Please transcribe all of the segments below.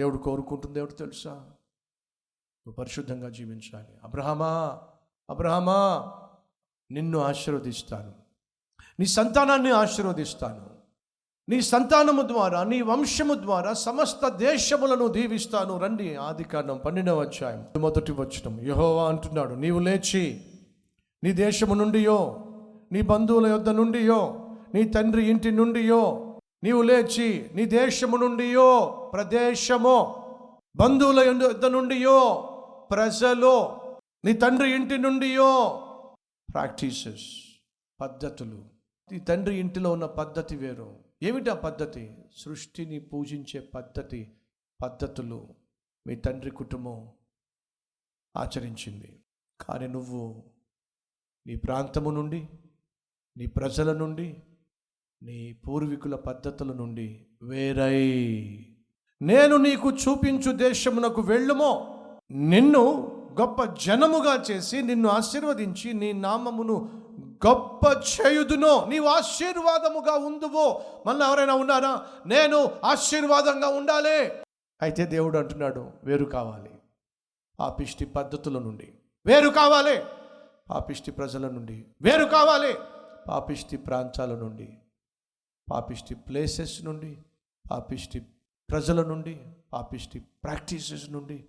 దేవుడు కోరుకుంటుంది దేవుడు తెలుసా? నువ్వు పరిశుద్ధంగా జీవించాలి. అబ్రహమా అబ్రహమా నిన్ను ఆశీర్వదిస్తాను. నీ సంతానాన్ని ఆశీర్వదిస్తాను. నీ సంతానము ద్వారా నీ వంశము ద్వారా సమస్త దేశములను దీవిస్తాను. రండి ఆది కాండం పన్నెండవ అధ్యాయం మొదటి వచనం. యహోవా అంటున్నాడు నీవు లేచి నీ దేశము నుండియో నీ బంధువుల యొద్ద నుండియో నీ తండ్రి ఇంటి నుండియో నీవు లేచి నీ దేశము నుండియో ప్రదేశమో బంధువుల యుద్ధ నుండియో ప్రజలు నీ తండ్రి ఇంటి నుండియో ప్రాక్టీసెస్ పద్ధతులు. నీ తండ్రి ఇంటిలో ఉన్న పద్ధతి వేరు. ఏమిటి ఆ పద్ధతి? సృష్టిని పూజించే పద్ధతి పద్ధతులు మీ తండ్రి కుటుంబం ఆచరించింది. కానీ నువ్వు నీ ప్రాంతము నుండి నీ ప్రజల నుండి నీ పూర్వీకుల పద్ధతుల నుండి వేరై. నేను నీకు చూపించు దేశమునకు వెళ్ళుమో నిన్ను గొప్ప జనముగా చేసి నిన్ను ఆశీర్వదించి నీ నామమును గొప్ప చేయుదునో నీవు ఆశీర్వాదముగా ఉందువో మళ్ళీ ఎవరైనా ఉన్నారా? నేను ఆశీర్వాదంగా ఉండాలి. అయితే దేవుడు అంటున్నాడు వేరు కావాలి. పాపిష్టి పద్ధతుల నుండి వేరు కావాలి. పాపిష్టి ప్రజల నుండి వేరు కావాలి. పాపిష్టి ప్రాంతాల నుండి పాపిష్టి ప్లేసెస్ నుండి పాపిష్టి ప్రజల నుండి పాపిష్టి ప్రాక్టీసెస్ నుండి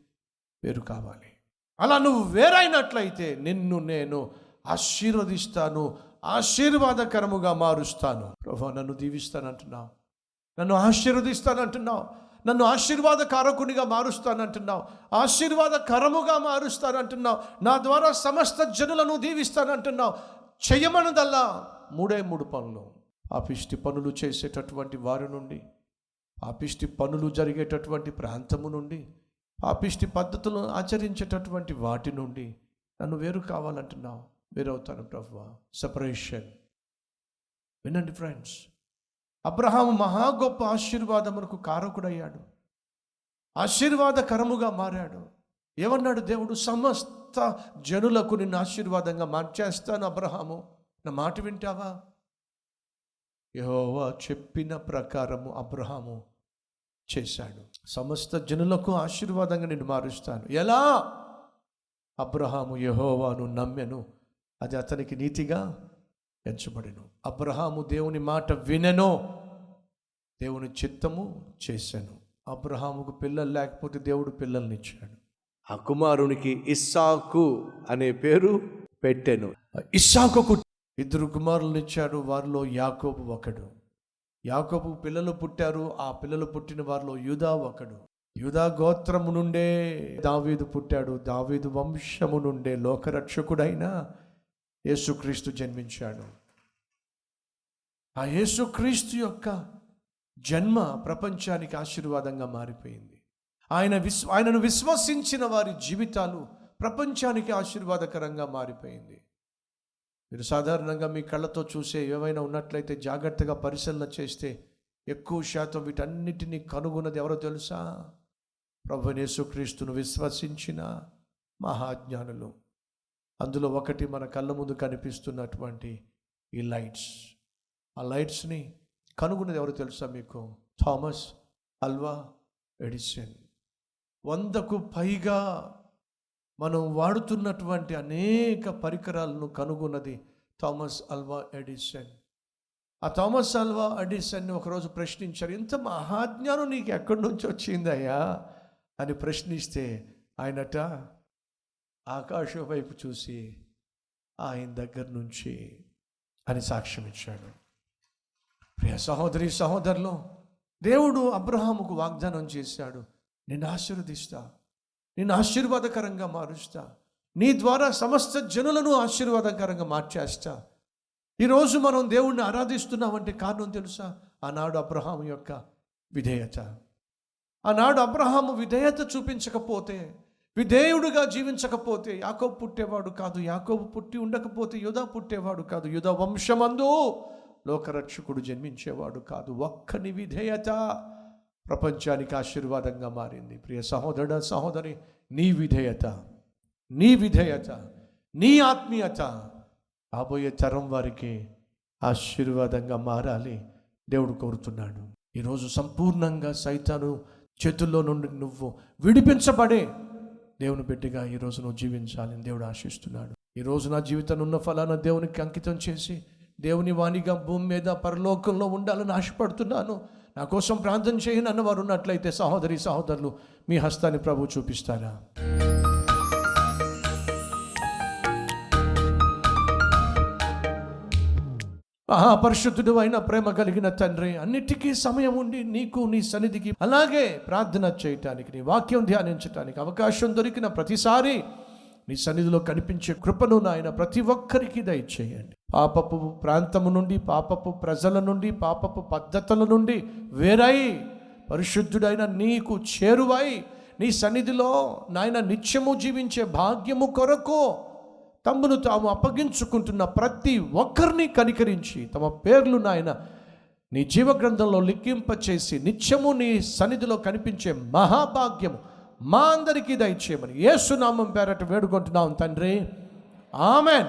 వేరు కావాలి. అలా నువ్వు వేరైనట్లయితే నిన్ను నేను ఆశీర్వదిస్తాను ఆశీర్వాదకరముగా మారుస్తాను. ప్రభు నన్ను దీవిస్తానంటున్నావు. నన్ను ఆశీర్వదిస్తానంటున్నావు. నన్ను ఆశీర్వాదకారకునిగా మారుస్తానంటున్నావు. ఆశీర్వాదకరముగా మారుస్తానంటున్నావు. నా ద్వారా సమస్త జనులను దీవిస్తానంటున్నావు. చెయ్యమనదల్లా మూడే మూడు పనులు. పాపిష్టి పనులు చేసేటటువంటి వారి నుండి పాపిష్టి పనులు జరిగేటటువంటి ప్రాంతము నుండి పాపిష్టి పద్ధతులను ఆచరించేటటువంటి వాటి నుండి నన్ను వేరు కావాలంటున్నావు. వేరవుతాను ప్రభు సపరేషన్ వినండి ఫ్రెండ్స్ అబ్రహాం మహా గొప్ప ఆశీర్వాదమునకు కారకుడయ్యాడు. ఆశీర్వాదకరముగా మారాడు. ఏమన్నాడు దేవుడు? సమస్త జనులకు నిన్ను ఆశీర్వాదంగా మార్చేస్తాను అబ్రహాము. నా మాట వింటావా? యెహోవా చెప్పిన ప్రకారము అబ్రహాము చేశాడు. సమస్త జనులకు ఆశీర్వాదంగా నేను మారుస్తాను. ఎలా? అబ్రహాము యెహోవాను నమ్మెను. అది అతనికి నీతిగా ఎంచబడెను. అబ్రహాము దేవుని మాట వినెనో. దేవుని చిత్తము చేశాను అబ్రహాముకు పిల్లలు లేకపోతే దేవుడు పిల్లల్ని ఇచ్చాడు. ఆ కుమారునికి ఇస్సాకు అనే పేరు పెట్టాను. ఇస్సాకు ఇద్దరు కుమారులు ఇచ్చాడు వారిలో యాకోబు ఒకడు. యాకోబు పిల్లలు పుట్టారు ఆ పిల్లలు పుట్టిన వారిలో యూదా ఒకడు. యూదా గోత్రము నుండే దావీదు పుట్టాడు దావీదు వంశము నుండే లోకరక్షకుడైన యేసుక్రీస్తు జన్మించాడు. ఆ యేసుక్రీస్తు యొక్క జన్మ ప్రపంచానికి ఆశీర్వాదంగా మారిపోయింది. ఆయన విశ్వ ఆయనను విశ్వసించిన వారి జీవితాలు ప్రపంచానికి ఆశీర్వాదకరంగా మారిపోయింది. మీరు సాధారణంగా మీ కళ్ళతో చూసే ఏవైనా ఉన్నట్లయితే జాగ్రత్తగా పరిశీలన చేస్తే ఎక్కువ శాతం వీటన్నిటినీ కనుగొన్నది ఎవరో తెలుసా? ప్రభు యేసుక్రీస్తును విశ్వసించిన మహాజ్ఞానులు. అందులో ఒకటి మన కళ్ళ ముందు కనిపిస్తున్నటువంటి ఈ లైట్స్. ఆ లైట్స్ని కనుగొన్నది ఎవరు తెలుసా మీకు? Thomas Alva Edison. వందకు పైగా మనం వాడుతున్నటువంటి అనేక పరికరాలను కనుగొన్నది థామస్ అల్వా ఎడిసన్. ఆ థామస్ అల్వా ఎడిసన్ని ఒకరోజు ప్రశ్నించారు ఇంత మహాజ్ఞానం నీకు ఎక్కడి నుంచి వచ్చిందయ్యా అని ప్రశ్నిస్తే ఆయనట ఆకాశం వైపు చూసి ఆయన దగ్గర నుంచి అని సాక్ష్యం ఇచ్చాడు. ప్రియ సహోదరి సహోదరులు దేవుడు అబ్రహాముకు వాగ్దానం చేశాడు నేను ఆశీర్వదిస్తా. నేను ఆశీర్వాదకరంగా మారుస్తా. నీ ద్వారా సమస్త జనులను ఆశీర్వాదకరంగా మార్చేస్తా. ఈరోజు మనం దేవుణ్ణి ఆరాధిస్తున్నామంటే కారణం తెలుసా? ఆనాడు అబ్రహాము యొక్క విధేయత. ఆనాడు అబ్రహాము విధేయత చూపించకపోతే విధేయుడుగా జీవించకపోతే యాకోబు పుట్టేవాడు కాదు యాకోబు పుట్టి ఉండకపోతే యుధ పుట్టేవాడు కాదు యుధ వంశమందు లోకరక్షకుడు జన్మించేవాడు కాదు. ఒక్కని విధేయత. ప్రపంచానికి ఆశీర్వాదంగా మారింది. ప్రియ సహోదరుడ సహోదరి నీ విధేయత నీ విధేయత నీ ఆత్మీయత రాబోయే తరం వారికి ఆశీర్వాదంగా మారాలి. దేవుడు కోరుతున్నాడు. ఈరోజు సంపూర్ణంగా సైతాను చేతుల్లో నుండి నువ్వు విడిపించబడే దేవుని బిడ్డగా ఈరోజు నువ్వు జీవించాలని దేవుడు ఆశిస్తున్నాడు. ఈ రోజు నా జీవితంలో ఉన్న ఫలానా దేవునికి అంకితం చేసి దేవుని వాణిగా భూమి మీద పరలోకంలో ఉండాలని ఆశపడుతున్నాను. నా కోసం ప్రార్థన చేయను అన్నవారు ఉన్నట్లయితే సహోదరి సహోదరులు మీ హస్తాన్ని ప్రభు చూపిస్తారా? మహాపరిశుద్ధుడు అయిన ప్రేమ కలిగిన తండ్రి అన్నిటికీ సమయం ఉండి నీకు నీ సన్నిధికి అలాగే ప్రార్థన చేయటానికి నీ వాక్యం ధ్యానించటానికి అవకాశం దొరికిన ప్రతిసారి నీ సన్నిధిలో కనిపించే కృపను నాయన ప్రతి ఒక్కరికి దయచేయండి. పాపపు ప్రాంతము నుండి పాపపు ప్రజల నుండి పాపపు పద్ధతుల నుండి వేరై పరిశుద్ధుడైన నీకు చేరువై నీ సన్నిధిలో నాయన నిత్యము జీవించే భాగ్యము కొరకు తమ్మును తాము అప్పగించుకుంటున్న ప్రతి ఒక్కరిని కనికరించి తమ పేర్లు నాయన నీ జీవగ్రంథంలో లిఖింపచేసి నిత్యము నీ సన్నిధిలో కనిపించే మహాభాగ్యం మా అందరికీ దయచేయమని ఏసునామం పేరట వేడుకుంటున్నాం తండ్రి. ఆమెన్.